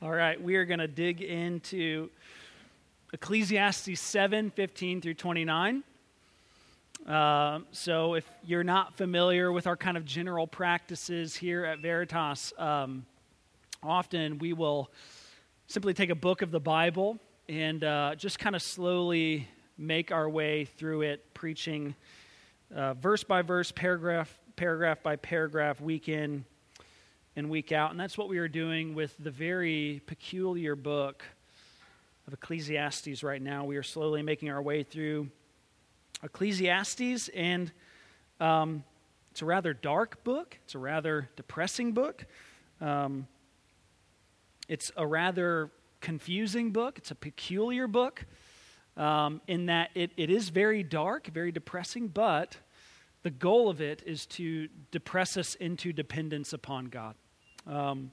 All right, we are going to dig into Ecclesiastes 7 15 through 29. Uh, so, if you're not familiar with our kind of general practices here at Veritas, um, often we will simply take a book of the Bible and uh, just kind of slowly make our way through it, preaching uh, verse by verse, paragraph, paragraph by paragraph, week in, and week out. And that's what we are doing with the very peculiar book of Ecclesiastes right now. We are slowly making our way through Ecclesiastes, and um, it's a rather dark book, it's a rather depressing book. Um, it's a rather confusing book, it's a peculiar book. Um, in that it, it is very dark, very depressing, but the goal of it is to depress us into dependence upon God. Um,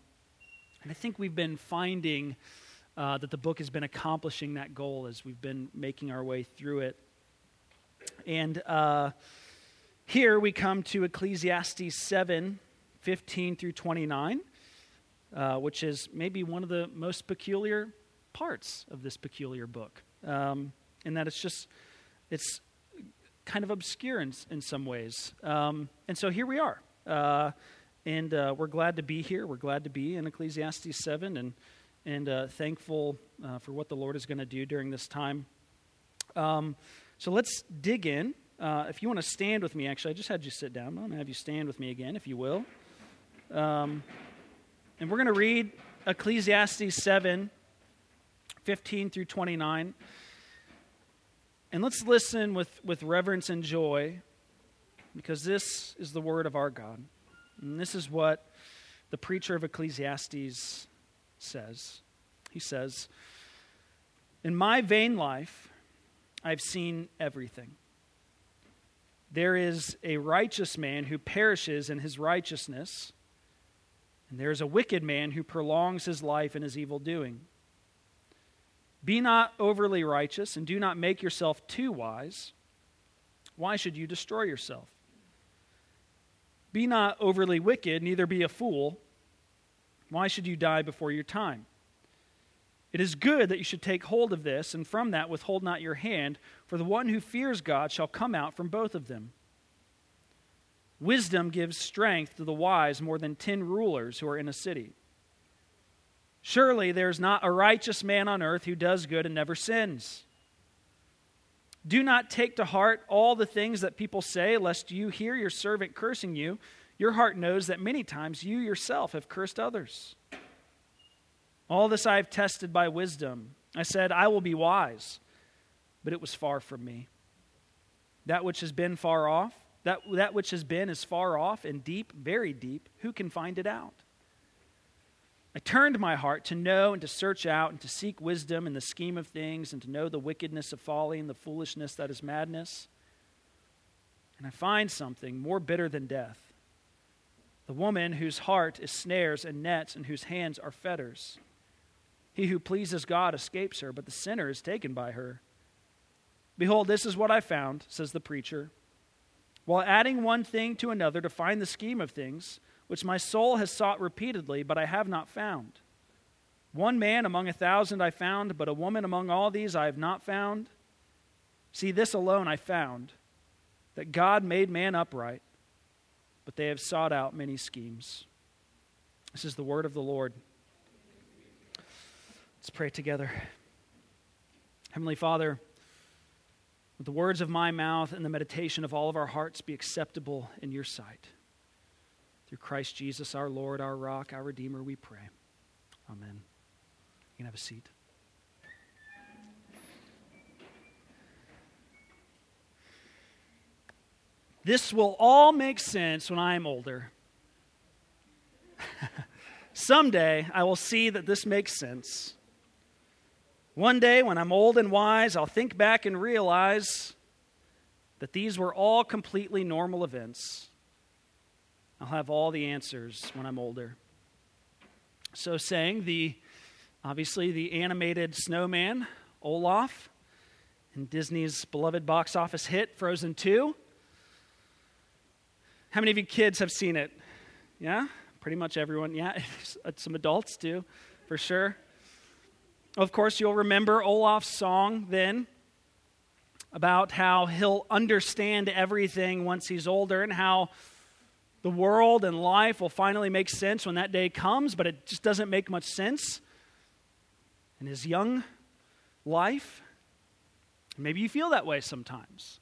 and I think we've been finding uh, that the book has been accomplishing that goal as we've been making our way through it. And uh, here we come to Ecclesiastes 7 15 through 29, uh, which is maybe one of the most peculiar parts of this peculiar book. Um, in that it's just, it's kind of obscure in, in some ways. Um, and so here we are. And uh, we're glad to be here. We're glad to be in Ecclesiastes 7 and, and uh, thankful uh, for what the Lord is going to do during this time. Um, so let's dig in. Uh, if you want to stand with me, actually, I just had you sit down. I'm going to have you stand with me again, if you will. Um, and we're going to read Ecclesiastes 7 15 through 29. And let's listen with, with reverence and joy because this is the word of our God. And this is what the preacher of Ecclesiastes says. He says, In my vain life, I've seen everything. There is a righteous man who perishes in his righteousness, and there is a wicked man who prolongs his life in his evil doing. Be not overly righteous, and do not make yourself too wise. Why should you destroy yourself? Be not overly wicked, neither be a fool. Why should you die before your time? It is good that you should take hold of this, and from that withhold not your hand, for the one who fears God shall come out from both of them. Wisdom gives strength to the wise more than ten rulers who are in a city. Surely there is not a righteous man on earth who does good and never sins. Do not take to heart all the things that people say, lest you hear your servant cursing you. Your heart knows that many times you yourself have cursed others. All this I have tested by wisdom. I said, I will be wise, but it was far from me. That which has been far off, that, that which has been is far off and deep, very deep. Who can find it out? I turned my heart to know and to search out and to seek wisdom in the scheme of things and to know the wickedness of folly and the foolishness that is madness. And I find something more bitter than death the woman whose heart is snares and nets and whose hands are fetters. He who pleases God escapes her, but the sinner is taken by her. Behold, this is what I found, says the preacher. While adding one thing to another to find the scheme of things, which my soul has sought repeatedly, but I have not found. One man among a thousand I found, but a woman among all these I have not found. See, this alone I found that God made man upright, but they have sought out many schemes. This is the word of the Lord. Let's pray together. Heavenly Father, with the words of my mouth and the meditation of all of our hearts be acceptable in your sight. Through Christ Jesus, our Lord, our rock, our Redeemer, we pray. Amen. You can have a seat. This will all make sense when I am older. Someday I will see that this makes sense. One day, when I'm old and wise, I'll think back and realize that these were all completely normal events I'll have all the answers when I'm older. So, saying the obviously the animated snowman, Olaf, in Disney's beloved box office hit, Frozen 2. How many of you kids have seen it? Yeah? Pretty much everyone. Yeah, some adults do. for sure. Of course, you'll remember Olaf's song then about how he'll understand everything once he's older and how the world and life will finally make sense when that day comes, but it just doesn't make much sense in his young life. Maybe you feel that way sometimes.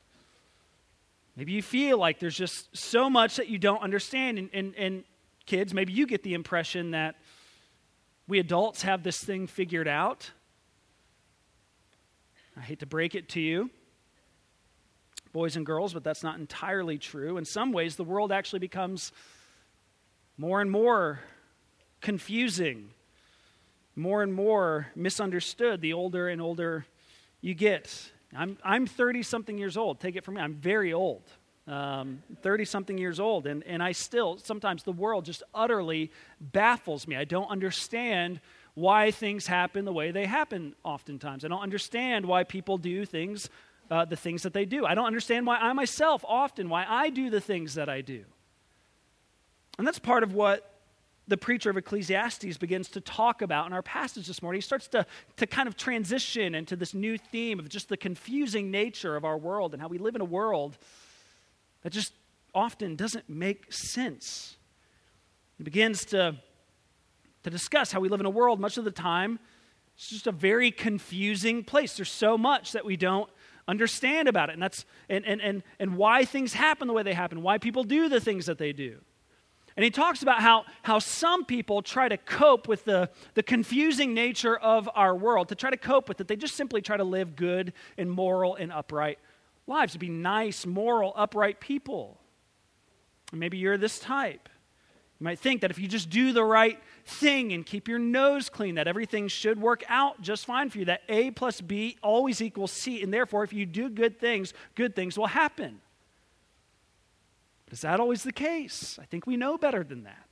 Maybe you feel like there's just so much that you don't understand. And, and, and kids, maybe you get the impression that we adults have this thing figured out. I hate to break it to you, boys and girls, but that's not entirely true. In some ways, the world actually becomes more and more confusing, more and more misunderstood the older and older you get. I'm, I'm 30 something years old. Take it from me. I'm very old. 30 um, something years old. And, and I still, sometimes the world just utterly baffles me. I don't understand why things happen the way they happen oftentimes. I don't understand why people do things, uh, the things that they do. I don't understand why I myself often, why I do the things that I do. And that's part of what the preacher of Ecclesiastes begins to talk about in our passage this morning. He starts to, to kind of transition into this new theme of just the confusing nature of our world and how we live in a world that just often doesn't make sense. He begins to, to discuss how we live in a world much of the time. It's just a very confusing place. There's so much that we don't understand about it. And that's and, and, and, and why things happen the way they happen, why people do the things that they do. And he talks about how, how some people try to cope with the, the confusing nature of our world, to try to cope with it. They just simply try to live good and moral and upright lives, to be nice, moral, upright people. And maybe you're this type. You might think that if you just do the right thing and keep your nose clean, that everything should work out just fine for you, that A plus B always equals C, and therefore, if you do good things, good things will happen. But is that always the case? I think we know better than that.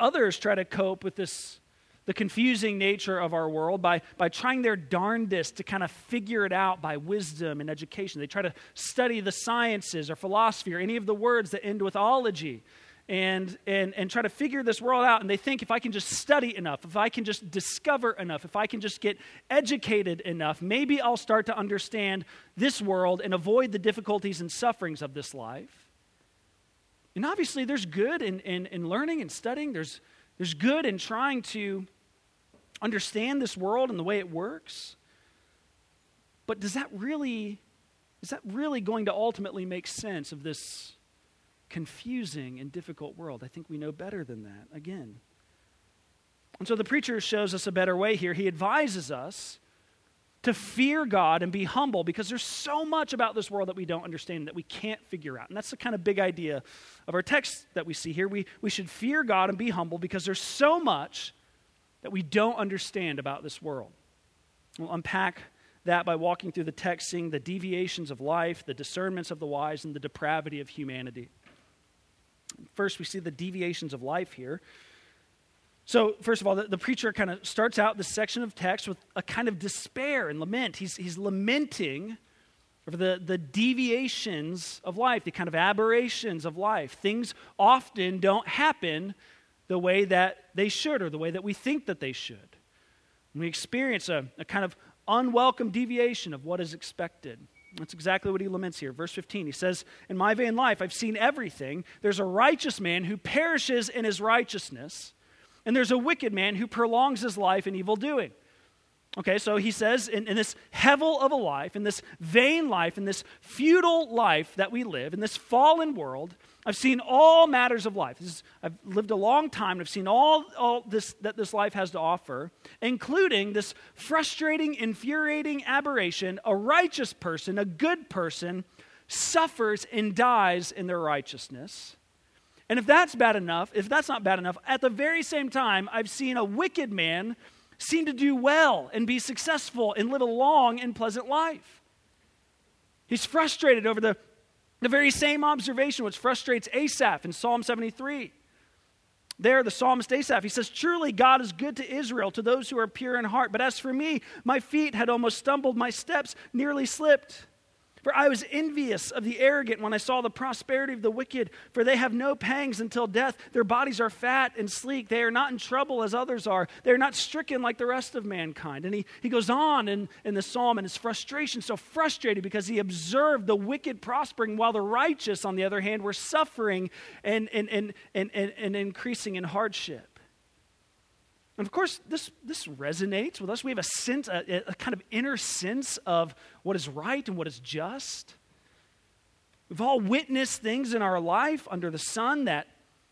Others try to cope with this, the confusing nature of our world by, by trying their darndest to kind of figure it out by wisdom and education. They try to study the sciences or philosophy or any of the words that end with ology and, and, and try to figure this world out. And they think if I can just study enough, if I can just discover enough, if I can just get educated enough, maybe I'll start to understand this world and avoid the difficulties and sufferings of this life. And obviously, there's good in, in, in learning and studying, there's, there's good in trying to understand this world and the way it works. But does that really, is that really going to ultimately make sense of this confusing and difficult world. I think we know better than that, again. And so the preacher shows us a better way here. He advises us to fear God and be humble because there's so much about this world that we don't understand that we can't figure out. And that's the kind of big idea of our text that we see here. We, we should fear God and be humble because there's so much that we don't understand about this world. We'll unpack that by walking through the text, seeing the deviations of life, the discernments of the wise, and the depravity of humanity. First, we see the deviations of life here. So, first of all, the, the preacher kind of starts out this section of text with a kind of despair and lament. He's, he's lamenting over the, the deviations of life, the kind of aberrations of life. Things often don't happen the way that they should or the way that we think that they should. And we experience a, a kind of unwelcome deviation of what is expected. That's exactly what he laments here. Verse 15, he says, In my vain life, I've seen everything. There's a righteous man who perishes in his righteousness, and there's a wicked man who prolongs his life in evil doing. Okay, so he says, in, in, this hevel of a life, in this vain life, in this futile life that we live, in this fallen world, I've seen all matters of life. Is, I've lived a long time, and I've seen all, all this that this life has to offer, including this frustrating, infuriating aberration. A righteous person, a good person, suffers and dies in their righteousness. And if that's bad enough, if that's not bad enough, at the very same time, I've seen a wicked man seem to do well and be successful and live a long and pleasant life. He's frustrated over the, the very same observation which frustrates Asaph in Psalm 73. There, the psalmist Asaph, he says, Truly God is good to Israel, to those who are pure in heart. But as for me, my feet had almost stumbled, my steps nearly slipped. For I was envious of the arrogant when I saw the prosperity of the wicked, for they have no pangs until death. Their bodies are fat and sleek. They are not in trouble as others are. They are not stricken like the rest of mankind. And he, he goes on in, in the psalm, and his frustration, so frustrated because he observed the wicked prospering while the righteous, on the other hand, were suffering and, and, and, and, and, and increasing in hardship. And of course, this, this resonates with us. We have a sense, a, a, kind of inner sense of what is right and what is just. We've all witnessed things in our life under the sun that,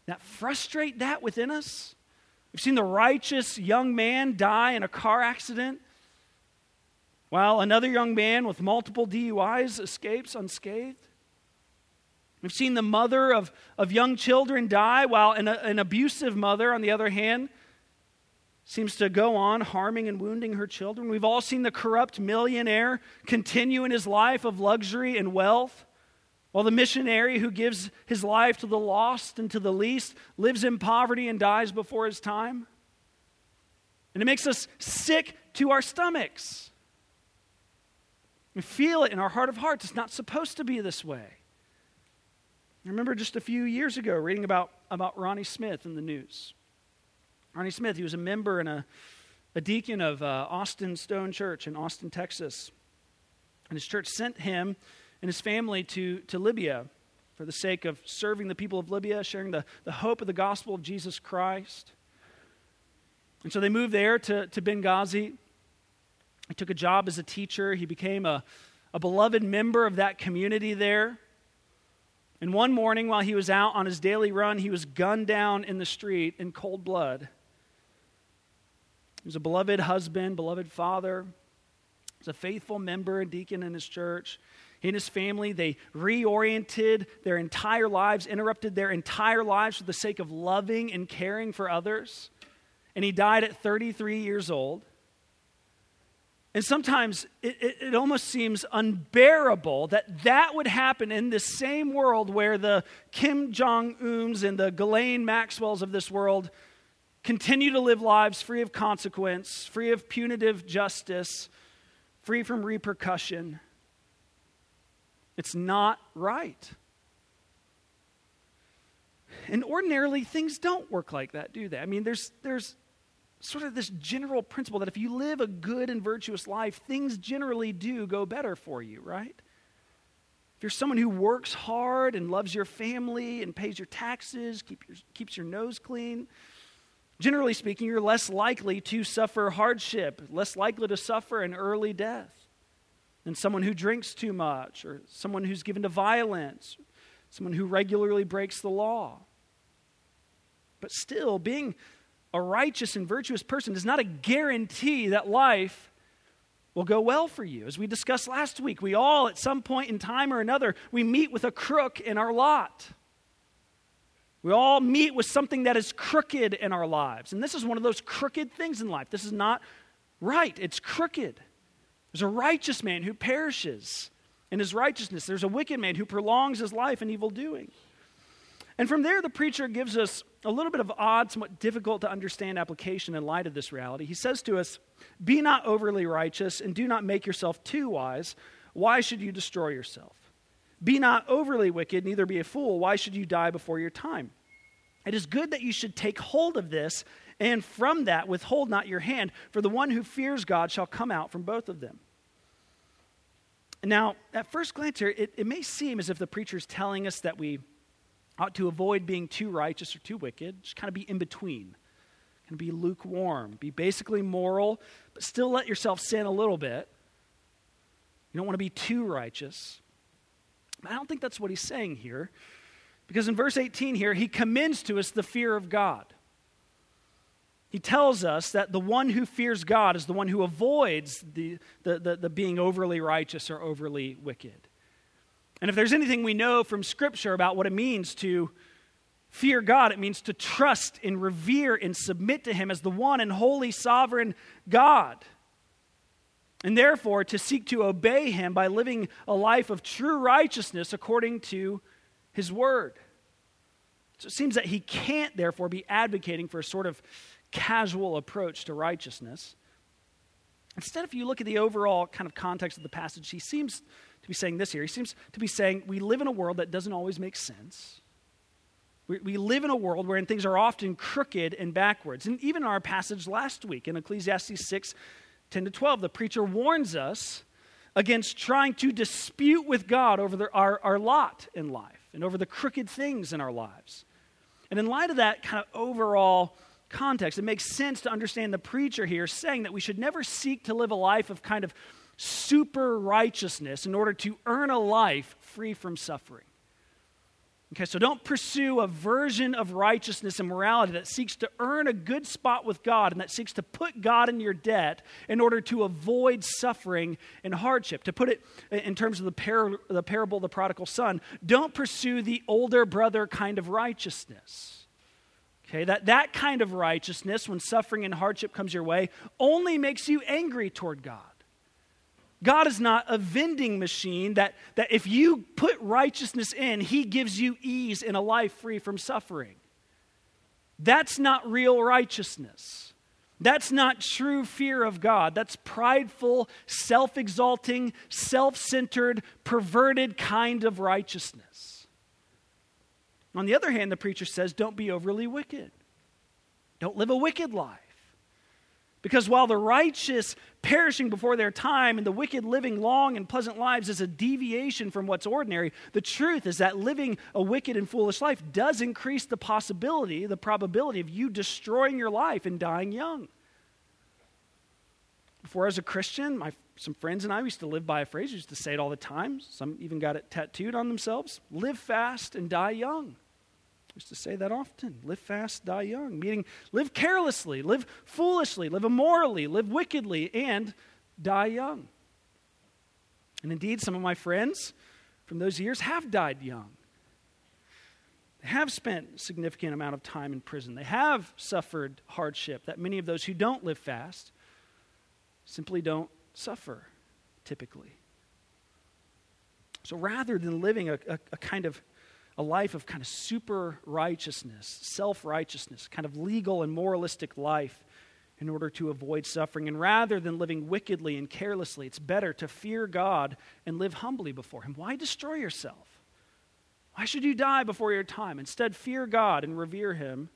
that frustrate that within us. We've seen the righteous young man die in a car accident, while another young man with multiple DUIs escapes unscathed. We've seen the mother of, of young children die, while an, an abusive mother, on the other hand, seems to go on harming and wounding her children. We've all seen the corrupt millionaire continue in his life of luxury and wealth, while the missionary who gives his life to the lost and to the least lives in poverty and dies before his time. And it makes us sick to our stomachs. We feel it in our heart of hearts. It's not supposed to be this way. I remember just a few years ago reading about, about Ronnie Smith in the news. Ronnie Smith, he was a member and a, a deacon of uh, Austin Stone Church in Austin, Texas. And his church sent him and his family to, to Libya for the sake of serving the people of Libya, sharing the, the hope of the gospel of Jesus Christ. And so they moved there to, to Benghazi. He took a job as a teacher. He became a, a beloved member of that community there. And one morning, while he was out on his daily run, he was gunned down in the street in cold blood. He was a beloved husband, beloved father. He was a faithful member and deacon in his church. He and his family, they reoriented their entire lives, interrupted their entire lives for the sake of loving and caring for others. And he died at 33 years old. And sometimes it, it, it, almost seems unbearable that that would happen in this same world where the Kim Jong uns and the Ghislaine Maxwells of this world continue to live lives free of consequence, free of punitive justice, free from repercussion. It's not right. And ordinarily, things don't work like that, do they? I mean, there's, there's sort of this general principle that if you live a good and virtuous life, things generally do go better for you, right? If you're someone who works hard and loves your family and pays your taxes, keep your, keeps your nose clean, Generally speaking, you're less likely to suffer hardship, less likely to suffer an early death than someone who drinks too much or someone who's given to violence, someone who regularly breaks the law. But still, being a righteous and virtuous person is not a guarantee that life will go well for you. As we discussed last week, we all, at some point in time or another, we meet with a crook in our lot. We all meet with something that is crooked in our lives. And this is one of those crooked things in life. This is not right, it's crooked. There's a righteous man who perishes in his righteousness, there's a wicked man who prolongs his life in evil doing. And from there, the preacher gives us a little bit of odd, somewhat difficult to understand application in light of this reality. He says to us, Be not overly righteous, and do not make yourself too wise. Why should you destroy yourself? Be not overly wicked, neither be a fool. Why should you die before your time? It is good that you should take hold of this, and from that withhold not your hand, for the one who fears God shall come out from both of them. Now, at first glance here, it, it may seem as if the preacher is telling us that we ought to avoid being too righteous or too wicked, just kind of be in between, kind of be lukewarm, be basically moral, but still let yourself sin a little bit. You don't want to be too righteous. I don't think that's what he's saying here. Because in verse 18 here, he commends to us the fear of God. He tells us that the one who fears God is the one who avoids the, the, the, the, being overly righteous or overly wicked. And if there's anything we know from Scripture about what it means to fear God, it means to trust and revere and submit to Him as the one and holy sovereign God and therefore to seek to obey him by living a life of true righteousness according to his word. So it seems that he can't, therefore, be advocating for a sort of casual approach to righteousness. Instead, if you look at the overall kind of context of the passage, he seems to be saying this here. He seems to be saying we live in a world that doesn't always make sense. We, we live in a world wherein things are often crooked and backwards. And even in our passage last week in Ecclesiastes 6 10 to 12, the preacher warns us against trying to dispute with God over the, our, our lot in life and over the crooked things in our lives. And in light of that kind of overall context, it makes sense to understand the preacher here saying that we should never seek to live a life of kind of super righteousness in order to earn a life free from suffering. Okay, so don't pursue a version of righteousness and morality that seeks to earn a good spot with God and that seeks to put God in your debt in order to avoid suffering and hardship. To put it in terms of the, par- the parable of the prodigal son, don't pursue the older brother kind of righteousness. Okay, that, that kind of righteousness, when suffering and hardship comes your way, only makes you angry toward God. God is not a vending machine that, that if you put righteousness in, He gives you ease in a life free from suffering. That's not real righteousness. That's not true fear of God. That's prideful, self exalting, self centered, perverted kind of righteousness. On the other hand, the preacher says, don't be overly wicked. Don't live a wicked life. Because while the righteous perishing before their time and the wicked living long and pleasant lives is a deviation from what's ordinary, the truth is that living a wicked and foolish life does increase the possibility, the probability of you destroying your life and dying young. Before I was a Christian, my, some friends and I used to live by a phrase, we used to say it all the time. Some even got it tattooed on themselves live fast and die young used to say that often live fast, die young, meaning live carelessly, live foolishly, live immorally, live wickedly, and die young. And indeed, some of my friends from those years have died young. They have spent significant amount of time in prison. They have suffered hardship that many of those who don't live fast simply don't suffer, typically. So rather than living a, a, a kind of a life of kind of super righteousness, self righteousness, kind of legal and moralistic life in order to avoid suffering. And rather than living wickedly and carelessly, it's better to fear God and live humbly before Him. Why destroy yourself? Why should you die before your time? Instead, fear God and revere Him.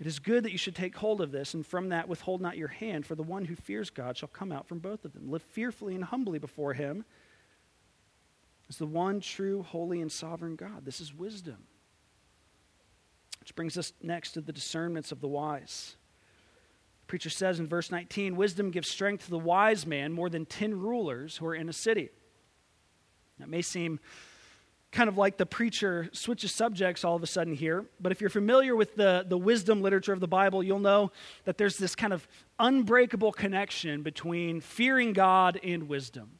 It is good that you should take hold of this, and from that withhold not your hand, for the one who fears God shall come out from both of them. Live fearfully and humbly before Him is the one true, holy, and sovereign God. This is wisdom. Which brings us next to the discernments of the wise. The preacher says in verse 19 Wisdom gives strength to the wise man more than 10 rulers who are in a city. That may seem kind of like the preacher switches subjects all of a sudden here, but if you're familiar with the, the wisdom literature of the Bible, you'll know that there's this kind of unbreakable connection between fearing God and wisdom.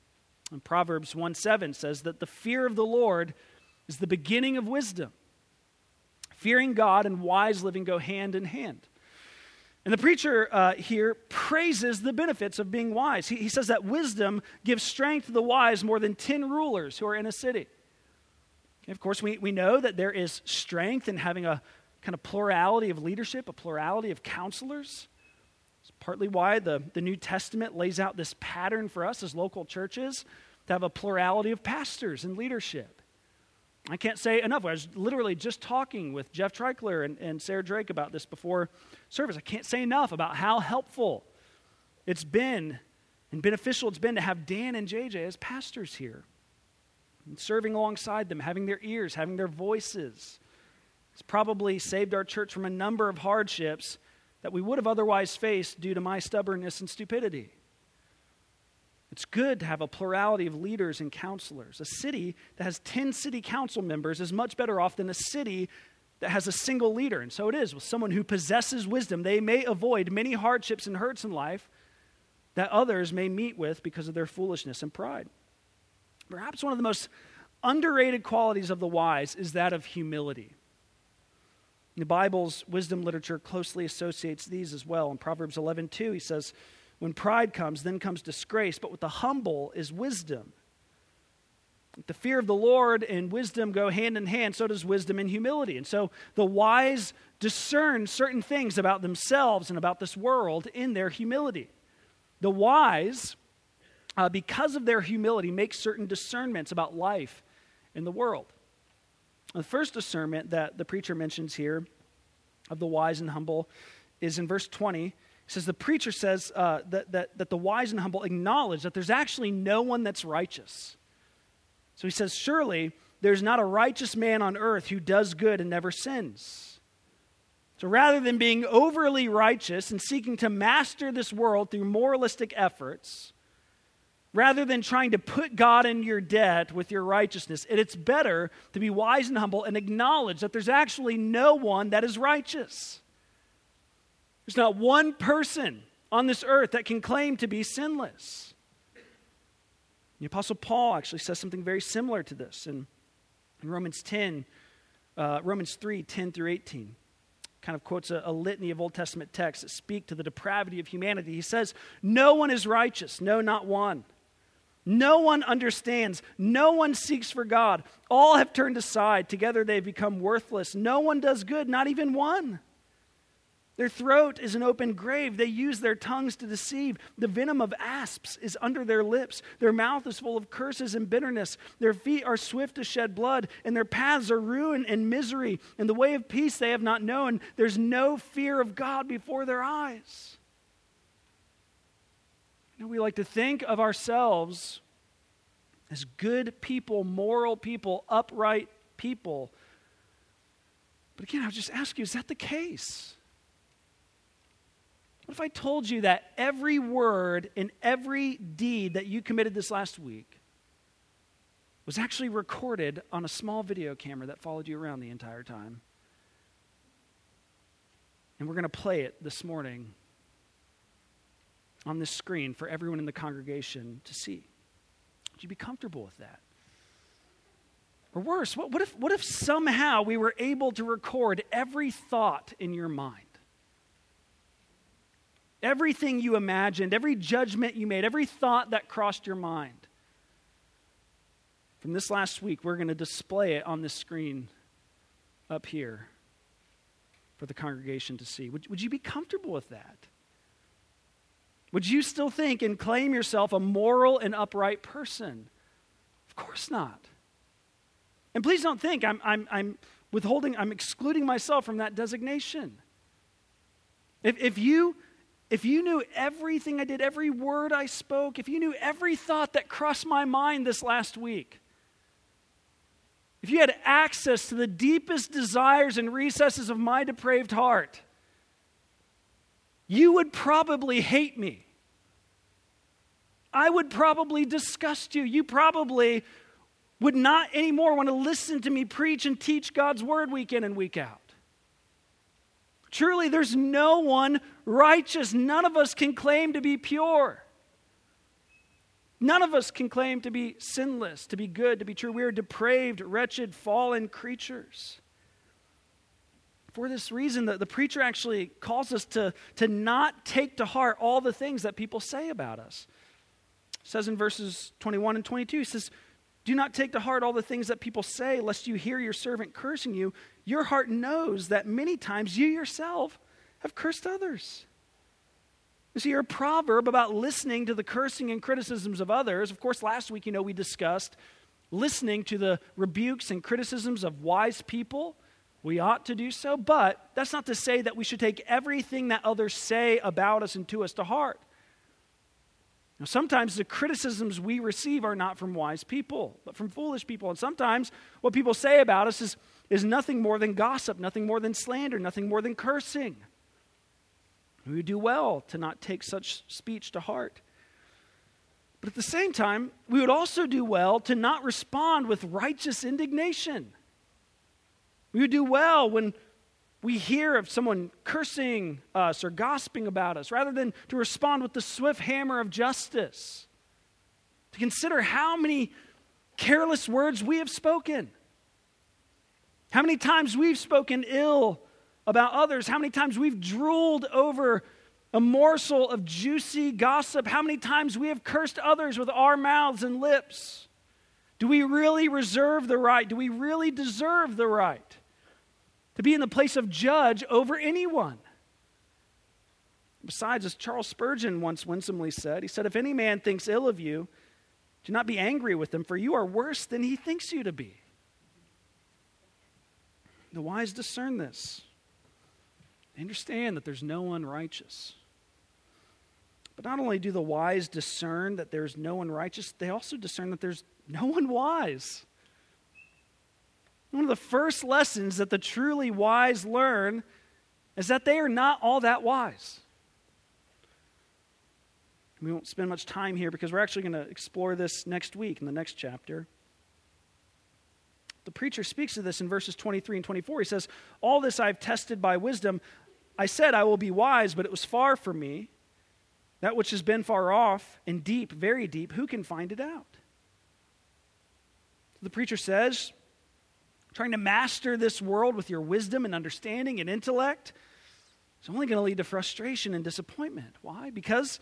And Proverbs 1 7 says that the fear of the Lord is the beginning of wisdom. Fearing God and wise living go hand in hand. And the preacher uh, here praises the benefits of being wise. He, he says that wisdom gives strength to the wise more than 10 rulers who are in a city. And of course, we, we know that there is strength in having a kind of plurality of leadership, a plurality of counselors. It's partly why the, the New Testament lays out this pattern for us as local churches to have a plurality of pastors and leadership. I can't say enough. I was literally just talking with Jeff Treichler and, and Sarah Drake about this before service. I can't say enough about how helpful it's been and beneficial it's been to have Dan and JJ as pastors here. And serving alongside them, having their ears, having their voices. It's probably saved our church from a number of hardships that we would have otherwise faced due to my stubbornness and stupidity. It's good to have a plurality of leaders and counselors. A city that has 10 city council members is much better off than a city that has a single leader. And so it is with someone who possesses wisdom. They may avoid many hardships and hurts in life that others may meet with because of their foolishness and pride. Perhaps one of the most underrated qualities of the wise is that of humility. The Bible's wisdom literature closely associates these as well. In Proverbs 11:2, he says, "When pride comes, then comes disgrace, but with the humble is wisdom." The fear of the Lord and wisdom go hand in hand, so does wisdom and humility. And so the wise discern certain things about themselves and about this world in their humility. The wise uh, because of their humility, make certain discernments about life in the world. The first discernment that the preacher mentions here of the wise and humble is in verse 20. He says, The preacher says uh, that, that, that the wise and humble acknowledge that there's actually no one that's righteous. So he says, Surely there's not a righteous man on earth who does good and never sins. So rather than being overly righteous and seeking to master this world through moralistic efforts, rather than trying to put God in your debt with your righteousness, it's better to be wise and humble and acknowledge that there's actually no one that is righteous. There's not one person on this earth that can claim to be sinless. The Apostle Paul actually says something very similar to this in, in Romans 10, uh, Romans 3 10 through 18 kind of quotes a, a, litany of Old Testament texts that speak to the depravity of humanity. He says, No one is righteous, no, not one. No one understands. No one seeks for God. All have turned aside. Together they've become worthless. No one does good, not even one. Their throat is an open grave. They use their tongues to deceive. The venom of asps is under their lips. Their mouth is full of curses and bitterness. Their feet are swift to shed blood, and their paths are ruin and misery. And the way of peace they have not known. There's no fear of God before their eyes. You know, we like to think of ourselves as good people, moral people, upright people. But again, I would just ask you is that the case? What if I told you that every word and every deed that you committed this last week was actually recorded on a small video camera that followed you around the entire time? And we're going to play it this morning on this screen for everyone in the congregation to see. Would you be comfortable with that? Or worse, what, what, if, what if somehow we were able to record every thought in your mind? Everything you imagined, every judgment you made, every thought that crossed your mind. From this last week, we're going to display it on this screen up here for the congregation to see. Would, would you be comfortable with that? Would you still think and claim yourself a moral and upright person? Of course not. And please don't think I'm, I'm, I'm withholding, I'm excluding myself from that designation. If, if you if you knew everything I did, every word I spoke, if you knew every thought that crossed my mind this last week, if you had access to the deepest desires and recesses of my depraved heart, you would probably hate me. I would probably disgust you. You probably would not anymore want to listen to me preach and teach God's word week in and week out. Truly, there's no one righteous. None of us can claim to be pure. None of us can claim to be sinless, to be good, to be true. We are depraved, wretched, fallen creatures. For this reason, the, the preacher actually calls us to, to not take to heart all the things that people say about us. It says in verses 21 and 22, he says, Do not take to heart all the things that people say, lest you hear your servant cursing you your heart knows that many times you yourself have cursed others. You see, your proverb about listening to the cursing and criticisms of others, of course, last week, you know, we discussed listening to the rebukes and criticisms of wise people. We ought to do so, but that's not to say that we should take everything that others say about us and to us to heart. Now, sometimes the criticisms we receive are not from wise people, but from foolish people. And sometimes what people say about us is is nothing more than gossip, nothing more than slander, nothing more than cursing. We would do well to not take such speech to heart. But at the same time, we would also do well to not respond with righteous indignation. We would do well when we hear of someone cursing us or gossiping about us, rather than to respond with the swift hammer of justice. To consider how many careless words we have spoken how many times we've spoken ill about others, how many times we've drooled over a morsel of juicy gossip, how many times we have cursed others with our mouths and lips. Do we really reserve the right? Do we really deserve the right to be in the place of judge over anyone? Besides, as Charles Spurgeon once winsomely said, he said, If any man thinks ill of you, do not be angry with him, for you are worse than he thinks you to be. The wise discern this. They understand that there's no one righteous. But not only do the wise discern that there's no one righteous, they also discern that there's no one wise. One of the first lessons that the truly wise learn is that they are not all that wise. We won't spend much time here because we're actually going to explore this next week in the next chapter. The preacher speaks of this in verses 23 and 24. He says, All this I've tested by wisdom. I said I will be wise, but it was far from me. That which has been far off and deep, very deep, who can find it out? The preacher says, trying to master this world with your wisdom and understanding and intellect is only going to lead to frustration and disappointment. Why? Because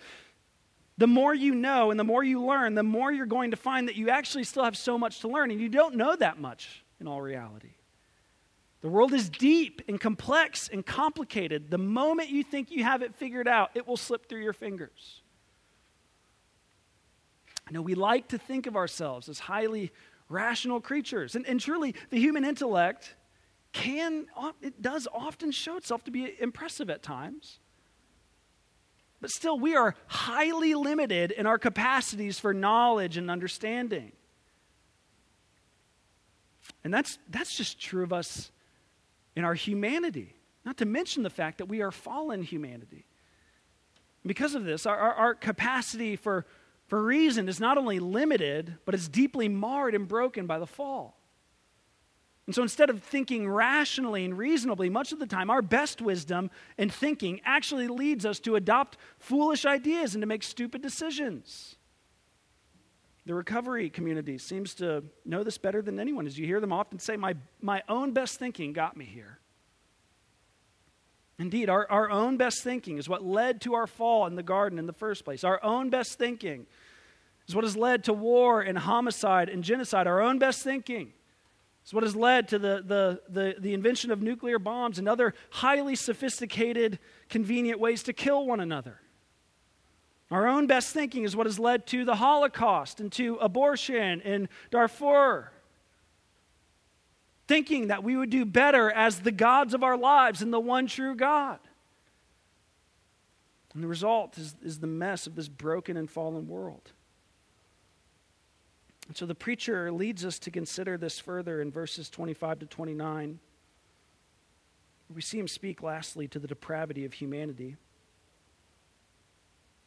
the more you know and the more you learn, the more you're going to find that you actually still have so much to learn, and you don't know that much in all reality. The world is deep and complex and complicated. The moment you think you have it figured out, it will slip through your fingers. I know we like to think of ourselves as highly rational creatures, and, and truly, the human intellect can, it does often show itself to be impressive at times. But still, we are highly limited in our capacities for knowledge and understanding. And that's, that's just true of us in our humanity, not to mention the fact that we are fallen humanity. Because of this, our, our, our capacity for, for reason is not only limited, but it's deeply marred and broken by the fall. And so instead of thinking rationally and reasonably, much of the time, our best wisdom and thinking actually leads us to adopt foolish ideas and to make stupid decisions. The recovery community seems to know this better than anyone, as you hear them often say, My, my own best thinking got me here. Indeed, our, our own best thinking is what led to our fall in the garden in the first place. Our own best thinking is what has led to war and homicide and genocide. Our own best thinking is what has led to the, the, the, the, invention of nuclear bombs and other highly sophisticated, convenient ways to kill one another. Our own best thinking is what has led to the Holocaust and to abortion in Darfur. Thinking that we would do better as the gods of our lives and the one true God. And the result is, is the mess of this broken and fallen world. And so the preacher leads us to consider this further in verses 25 to 29. We see him speak lastly to the depravity of humanity.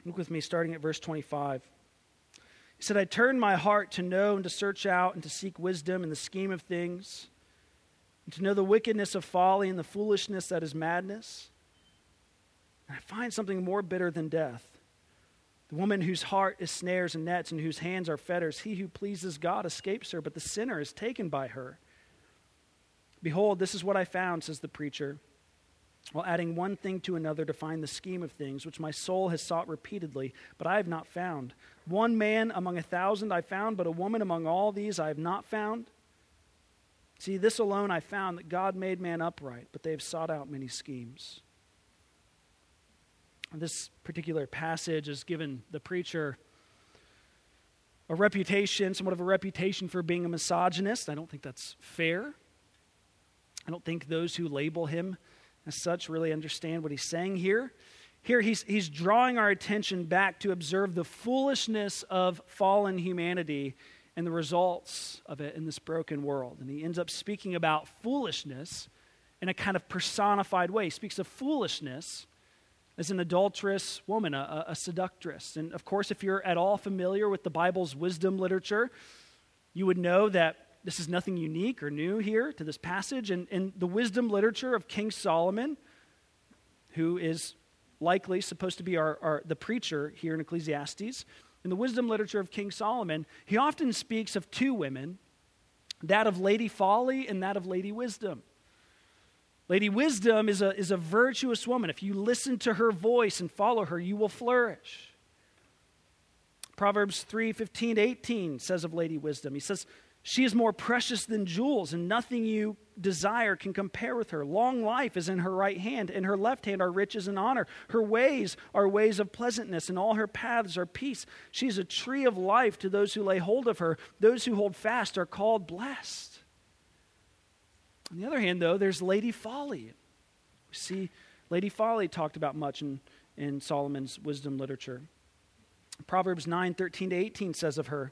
Look with me, starting at verse 25. He said, I turned my heart to know and to search out and to seek wisdom in the scheme of things, and to know the wickedness of folly and the foolishness that is madness. And I find something more bitter than death the woman whose heart is snares and nets and whose hands are fetters, he who pleases God escapes her, but the sinner is taken by her. Behold, this is what I found, says the preacher, while adding one thing to another to find the scheme of things, which my soul has sought repeatedly, but I have not found. One man among a thousand I found, but a woman among all these I have not found. See, this alone I found that God made man upright, but they have sought out many schemes. This particular passage has given the preacher a reputation, somewhat of a reputation for being a misogynist. I don't think that's fair. I don't think those who label him as such really understand what he's saying here. Here, he's, he's drawing our attention back to observe the foolishness of fallen humanity and the results of it in this broken world. And he ends up speaking about foolishness in a kind of personified way. He speaks of foolishness as an adulterous woman, a, a, seductress. And of course, if you're at all familiar with the Bible's wisdom literature, you would know that this is nothing unique or new here to this passage. And in the wisdom literature of King Solomon, who is likely supposed to be our, our, the preacher here in Ecclesiastes, in the wisdom literature of King Solomon, he often speaks of two women that of Lady Folly and that of Lady Wisdom. Lady Wisdom is a, is a virtuous woman. If you listen to her voice and follow her, you will flourish. Proverbs 3 15 18 says of Lady Wisdom, he says, She is more precious than jewels, and nothing you desire can compare with her. Long life is in her right hand, in her left hand are riches and honor. Her ways are ways of pleasantness, and all her paths are peace. She is a tree of life to those who lay hold of her. Those who hold fast are called blessed. On the other hand, though, there's Lady Folly. We see Lady Folly talked about much in, in Solomon's wisdom literature. Proverbs 9 13 to 18 says of her,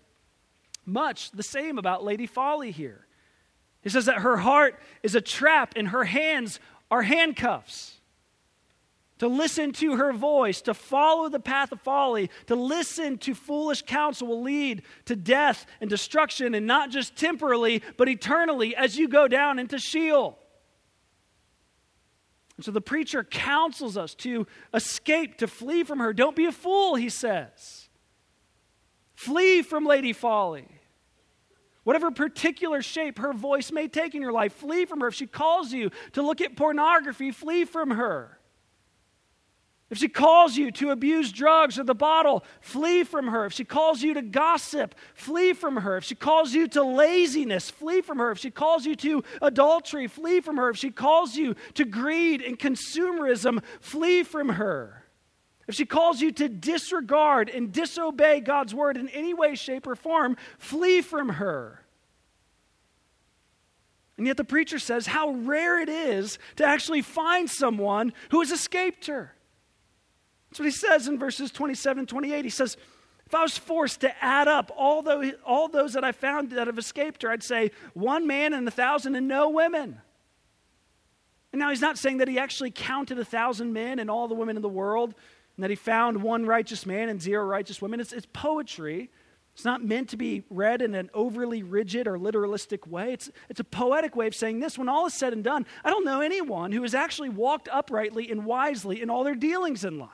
much the same about Lady Folly here. He says that her heart is a trap and her hands are handcuffs. To listen to her voice, to follow the path of folly, to listen to foolish counsel will lead to death and destruction, and not just temporally, but eternally as you go down into Sheol. And so the preacher counsels us to escape, to flee from her. Don't be a fool, he says. Flee from Lady Folly. Whatever particular shape her voice may take in your life, flee from her. If she calls you to look at pornography, flee from her. If she calls you to abuse drugs or the bottle, flee from her. If she calls you to gossip, flee from her. If she calls you to laziness, flee from her. If she calls you to adultery, flee from her. If she calls you to greed and consumerism, flee from her. If she calls you to disregard and disobey God's word in any way, shape, or form, flee from her. And yet the preacher says how rare it is to actually find someone who has escaped her. That's what he says in verses 27 and 28. He says, If I was forced to add up all those, all those that I found that have escaped her, I'd say one man and a thousand and no women. And now he's not saying that he actually counted a thousand men and all the women in the world, and that he found one righteous man and zero righteous women. It's, it's poetry. It's not meant to be read in an overly rigid or literalistic way. It's, it's a poetic way of saying this. When all is said and done, I don't know anyone who has actually walked uprightly and wisely in all their dealings in life.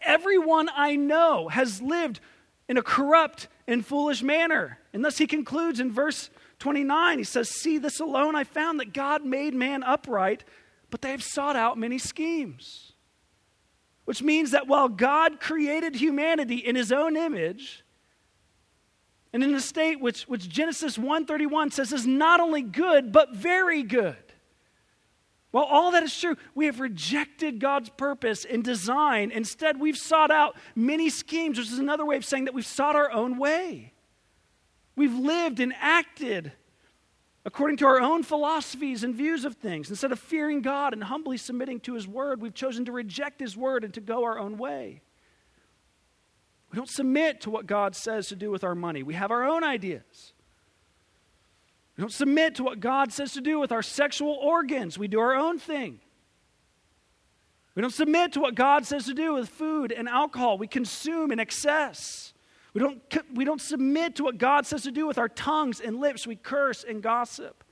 Everyone I know has lived in a corrupt and foolish manner. And thus he concludes in verse 29. He says, See, this alone I found that God made man upright, but they have sought out many schemes. Which means that while God created humanity in his own image, and in a state which, which Genesis 1:31 says is not only good, but very good. While all that is true, we have rejected God's purpose and design. Instead, we've sought out many schemes, which is another way of saying that we've sought our own way. We've lived and acted according to our own philosophies and views of things. Instead of fearing God and humbly submitting to His word, we've chosen to reject His word and to go our own way. We don't submit to what God says to do with our money, we have our own ideas. We don't submit to what God says to do with our sexual organs. We do our own thing. We don't submit to what God says to do with food and alcohol. We consume in excess. We don't, we don't submit to what God says to do with our tongues and lips. We curse and gossip.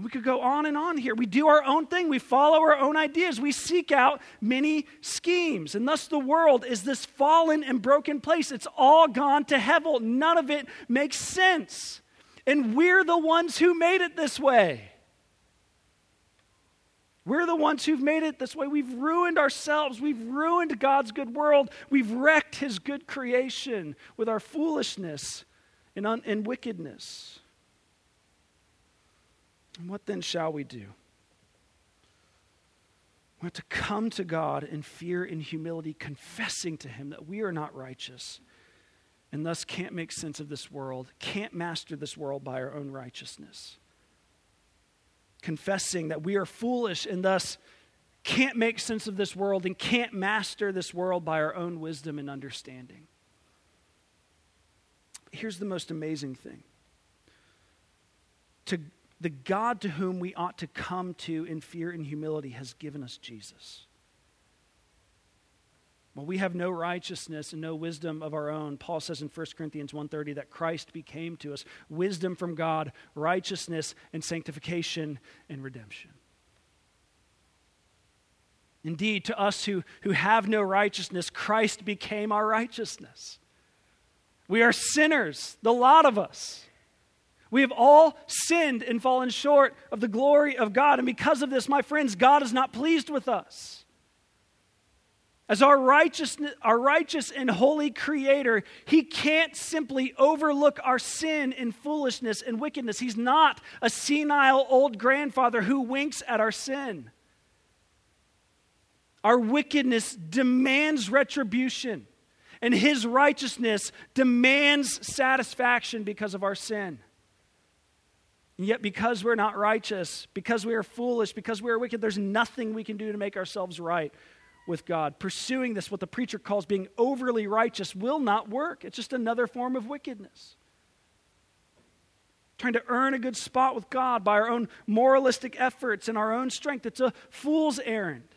We could go on and on here. We do our own thing. We follow our own ideas. We seek out many schemes. And thus, the world is this fallen and broken place. It's all gone to hell. None of it makes sense. And we're the ones who made it this way. We're the ones who've made it this way. We've ruined ourselves. We've ruined God's good world. We've wrecked His good creation with our foolishness and, un- and wickedness. And what then shall we do? We have to come to God in fear and humility, confessing to Him that we are not righteous and thus can't make sense of this world, can't master this world by our own righteousness. Confessing that we are foolish and thus can't make sense of this world and can't master this world by our own wisdom and understanding. Here's the most amazing thing to the God to whom we ought to come to in fear and humility has given us Jesus. Well, we have no righteousness and no wisdom of our own. Paul says in 1 Corinthians 1:30 that Christ became to us wisdom from God, righteousness and sanctification and redemption. Indeed, to us who, who have no righteousness, Christ became our righteousness. We are sinners, the lot of us. We have all sinned and fallen short of the glory of God. And because of this, my friends, God is not pleased with us. As our, righteous, our righteous and holy Creator, He can't simply overlook our sin and foolishness and wickedness. He's not a senile old grandfather who winks at our sin. Our wickedness demands retribution, and His righteousness demands satisfaction because of our sin. And yet, because we're not righteous, because we are foolish, because we are wicked, there's nothing we can do to make ourselves right with God. Pursuing this, what the preacher calls being overly righteous, will not work. It's just another form of wickedness. Trying to earn a good spot with God by our own moralistic efforts and our own strength, it's a fool's errand.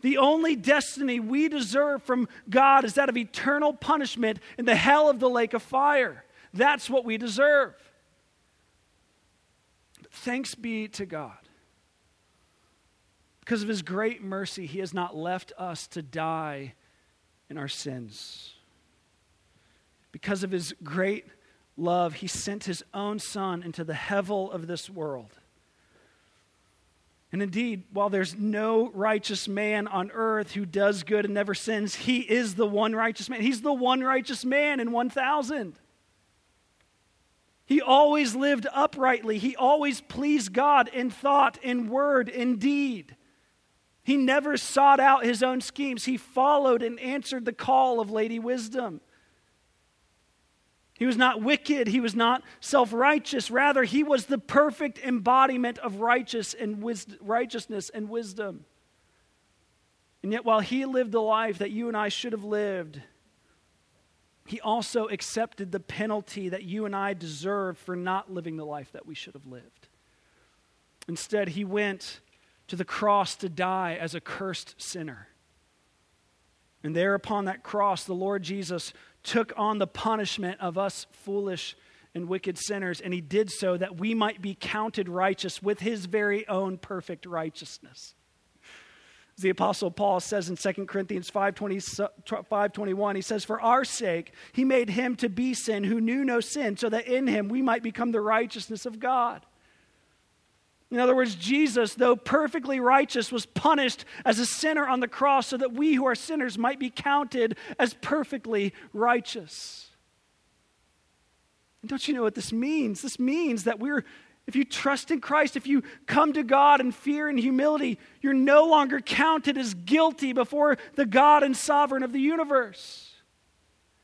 The only destiny we deserve from God is that of eternal punishment in the hell of the lake of fire. That's what we deserve. But thanks be to God. Because of his great mercy, he has not left us to die in our sins. Because of his great love, he sent his own son into the hevel of this world and indeed, while there's no righteous man on earth who does good and never sins, he is the one righteous man. He's the one righteous man in 1,000. He always lived uprightly. He always pleased God in thought, in word, in deed. He never sought out his own schemes. He followed and answered the call of Lady Wisdom. He was not wicked. He was not self righteous. Rather, he was the perfect embodiment of righteous and righteousness and wisdom. And yet, while he lived the life that you and I should have lived, he also accepted the penalty that you and I deserve for not living the life that we should have lived. Instead, he went to the cross to die as a cursed sinner. And there upon that cross, the Lord Jesus took on the punishment of us foolish and wicked sinners, and he did so that we might be counted righteous with his very own perfect righteousness. As the Apostle Paul says in 2 Corinthians 5.21, he says, For our sake he made him to be sin who knew no sin, so that in him we might become the righteousness of God. In other words, Jesus, though perfectly righteous, was punished as a sinner on the cross so that we who are sinners might be counted as perfectly righteous. And don't you know what this means? This means that we're, if you trust in Christ, if you come to God in fear and humility, you're no longer counted as guilty before the God and sovereign of the universe.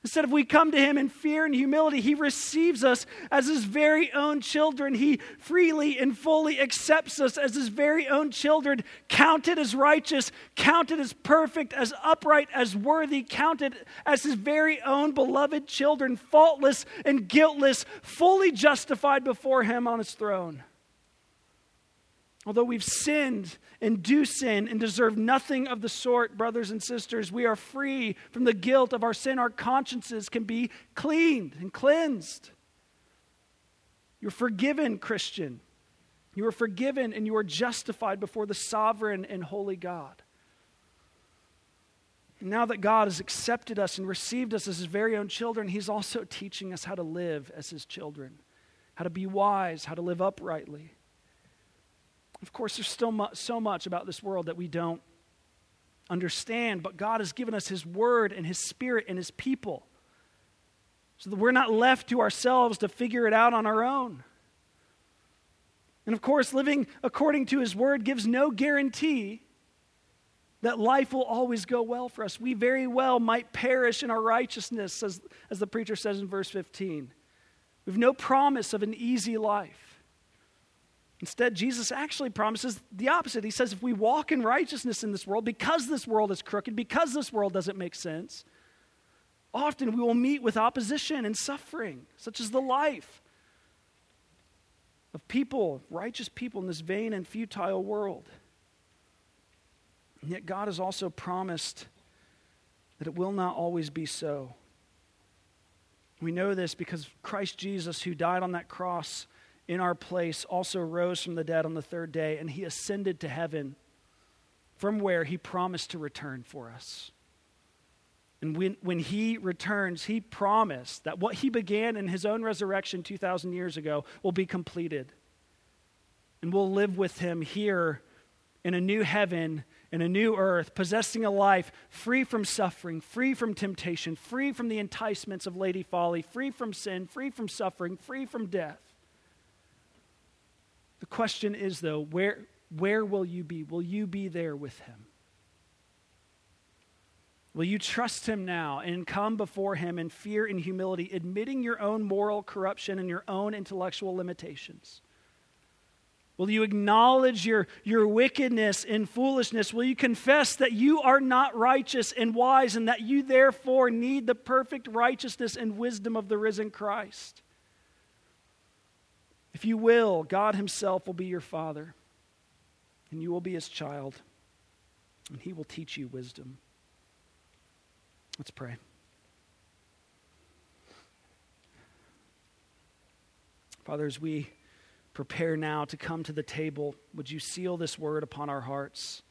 Instead, if we come to him in fear and humility, he receives us as his very own children. He freely and fully accepts us as his very own children, counted as righteous, counted as perfect, as upright, as worthy, counted as his very own beloved children, faultless and guiltless, fully justified before him on his throne. Although we've sinned and do sin and deserve nothing of the sort, brothers and sisters, we are free from the guilt of our sin. Our consciences can be cleaned and cleansed. You're forgiven, Christian. You are forgiven and you are justified before the sovereign and holy God. And now that God has accepted us and received us as his very own children, he's also teaching us how to live as his children, how to be wise, how to live uprightly. Of course, there's still mu- so much about this world that we don't understand, but God has given us His Word and His Spirit and His people so that we're not left to ourselves to figure it out on our own. And of course, living according to His Word gives no guarantee that life will always go well for us. We very well might perish in our righteousness, as, as the preacher says in verse 15. We have no promise of an easy life. Instead, Jesus actually promises the opposite. He says, if we walk in righteousness in this world, because this world is crooked, because this world doesn't make sense, often we will meet with opposition and suffering, such as the life of people, righteous people in this vain and futile world. And yet, God has also promised that it will not always be so. We know this because Christ Jesus, who died on that cross in our place, also rose from the dead on the third day, and he ascended to heaven from where he promised to return for us. And when, when he returns, he promised that what he began in his own resurrection 2,000 years ago will be completed. And we'll live with him here in a new heaven in a new earth, possessing a life free from suffering, free from temptation, free from the enticements of Lady Folly, free from sin, free from suffering, free from death. The question is, though, where, where will you be? Will you be there with him? Will you trust him now and come before him in fear and humility, admitting your own moral corruption and your own intellectual limitations? Will you acknowledge your, your wickedness and foolishness? Will you confess that you are not righteous and wise and that you therefore need the perfect righteousness and wisdom of the risen Christ? If you will, God Himself will be your Father, and you will be His child, and He will teach you wisdom. Let's pray. Father, as we prepare now to come to the table, would you seal this word upon our hearts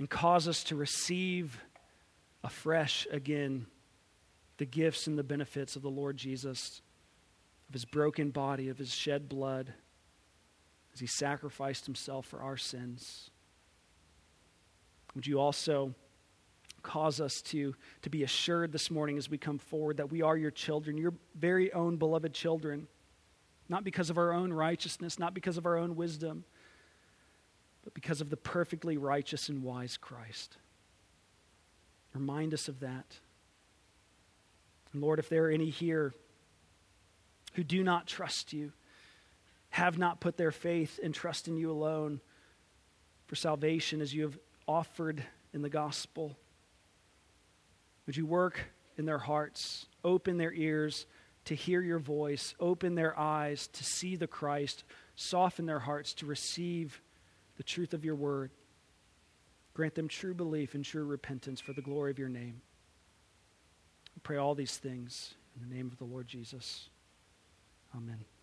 and cause us to receive afresh again the gifts and the benefits of the Lord Jesus, of his broken body, of his shed blood, as he sacrificed himself for our sins. Would you also cause us to, to be assured this morning as we come forward that we are your children, your very own beloved children not because of our own righteousness, not because of our own wisdom, but because of the perfectly righteous and wise Christ. Remind us of that. And Lord, if there are any here who do not trust you, have not put their faith and trust in you alone for salvation as you have offered in the gospel, would you work in their hearts, open their ears, to hear your voice, open their eyes to see the Christ, soften their hearts to receive the truth of your word. Grant them true belief and true repentance for the glory of your name. I pray all these things in the name of the Lord Jesus. Amen.